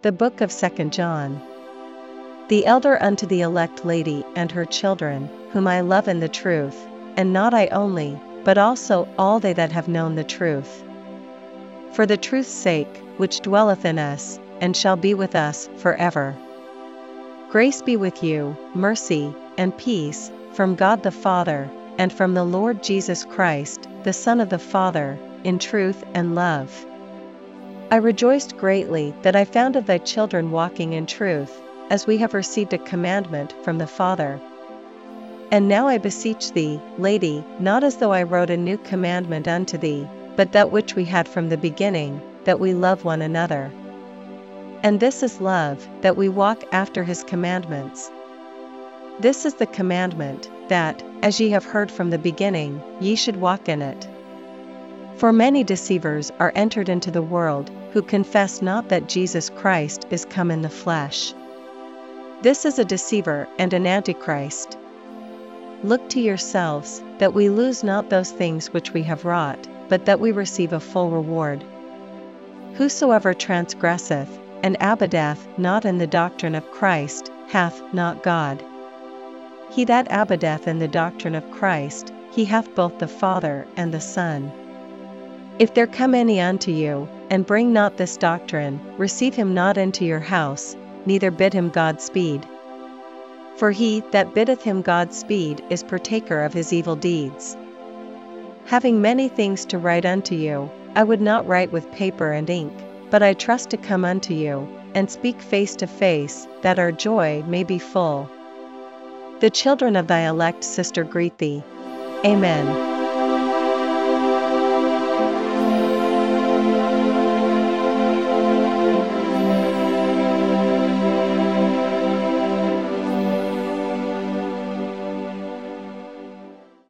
The Book of 2 John. The elder unto the elect lady and her children, whom I love in the truth, and not I only, but also all they that have known the truth. For the truth's sake, which dwelleth in us, and shall be with us for ever. Grace be with you, mercy, and peace, from God the Father, and from the Lord Jesus Christ, the Son of the Father, in truth and love. I rejoiced greatly that I found of thy children walking in truth, as we have received a commandment from the Father. And now I beseech thee, Lady, not as though I wrote a new commandment unto thee, but that which we had from the beginning, that we love one another. And this is love, that we walk after his commandments. This is the commandment, that, as ye have heard from the beginning, ye should walk in it. For many deceivers are entered into the world, who confess not that Jesus Christ is come in the flesh. This is a deceiver and an antichrist. Look to yourselves, that we lose not those things which we have wrought, but that we receive a full reward. Whosoever transgresseth, and abideth not in the doctrine of Christ, hath not God. He that abideth in the doctrine of Christ, he hath both the Father and the Son. If there come any unto you, and bring not this doctrine, receive him not into your house, neither bid him God speed. For he that biddeth him God speed is partaker of his evil deeds. Having many things to write unto you, I would not write with paper and ink, but I trust to come unto you, and speak face to face, that our joy may be full. The children of thy elect sister greet thee. Amen.